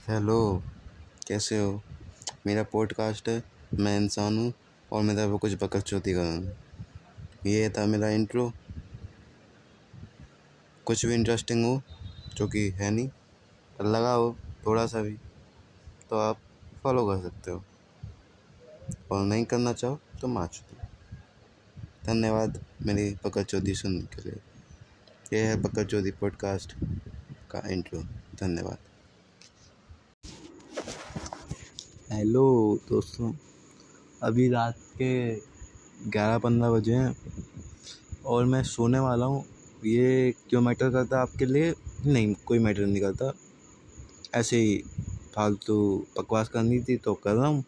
Hello कैसे हो? मेरा पॉडकास्ट है, मैं इंसान हूँ और मैं वो कुछ बकच चौथी करूँ ये था मेरा इंट्रो कुछ भी इंटरेस्टिंग हो, जो कि है नहीं लगा हो थोड़ा सा भी तो आप फॉलो कर सकते हो। और नहीं करना चाहो तो माच दो धन्यवाद मेरी पकड़ चौधरी सुनने के लिए। यह है पकड़ चौधरी पॉडकास्ट का इंट्रो धन्यवाद। हेलो दोस्तों। अभी रात के ग्यारह पंद्रह बजे हैं और मैं सोने वाला हूँ। ये क्यों मैटर करता आपके लिए? नहीं, कोई मैटर नहीं करता। ऐसे ही फालतू बकवास करनी थी तो कर रहा हूँ।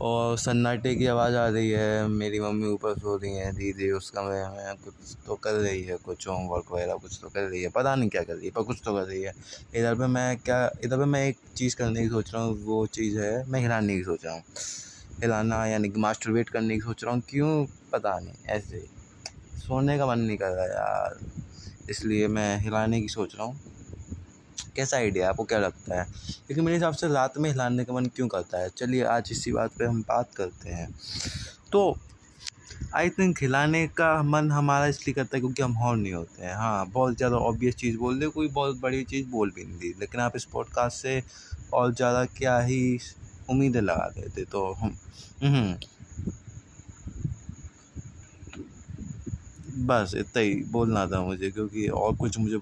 और सन्नाटे की आवाज़ आ रही है, मेरी मम्मी ऊपर सो रही है, दीदी उस कमरे में कुछ तो कर रही है, कुछ होमवर्क वगैरह कुछ तो कर रही है, पता नहीं क्या कर रही है, पर कुछ तो कर रही है। इधर पे मैं क्या, इधर पे मैं एक चीज़ करने की सोच रहा हूँ, वो चीज़ है, मैं हिलाने की सोच रहा हूँ। हिलाना यानी कि मास्टर वेट करने की सोच रहा हूँ, क्यों? पता नहीं, ऐसे। सोने का मन नहीं कर रहा यार, इसलिए मैं हिलाने की सोच रहा हूँ। कैसा आइडिया है? आपको क्या लगता है? लेकिन मेरे हिसाब से रात में हिलाने का मन क्यों करता है? चलिए आज इसी बात पे हम बात करते हैं। तो आई थिंक हिलाने का मन हमारा इसलिए करता है क्योंकि हम हॉर्न नहीं होते हैं। हाँ बहुत ज़्यादा ऑब्वियस चीज़ बोल दे, कोई बहुत बड़ी चीज़ बोल भी नहीं दी। लेकिन आप इस पॉडकास्ट से और ज़्यादा क्या ही उम्मीदें लगा देते तो हम हम्म। बस इतना ही बोलना था मुझे, क्योंकि और कुछ मुझे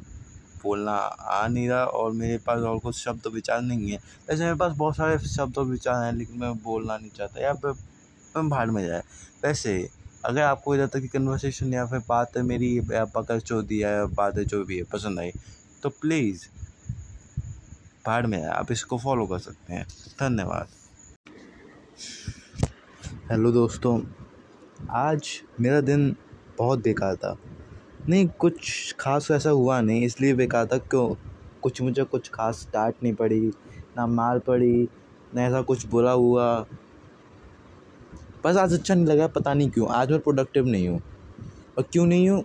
बोलना आ नहीं रहा और मेरे पास और कुछ शब्द विचार नहीं है। वैसे मेरे पास बहुत सारे शब्द विचार हैं, लेकिन मैं बोलना नहीं चाहता या मैं भाड़ में जाए। वैसे अगर आपको इधर तक की कन्वर्सेशन या फिर बात है, मेरी पकड़ जो दिया है, बातें जो भी है, पसंद आई तो प्लीज़ भाड़ में आप इसको फॉलो कर सकते हैं। धन्यवाद। हेलो दोस्तों, आज मेरा दिन बहुत बेकार था। नहीं, कुछ खास ऐसा हुआ नहीं, इसलिए वे कहा था क्यों कुछ मुझे कुछ खास डांट नहीं पड़ी, ना मार पड़ी, ना ऐसा कुछ बुरा हुआ। बस आज अच्छा नहीं लगा, पता नहीं क्यों, आज मैं प्रोडक्टिव नहीं हूँ। और क्यों नहीं हूँ?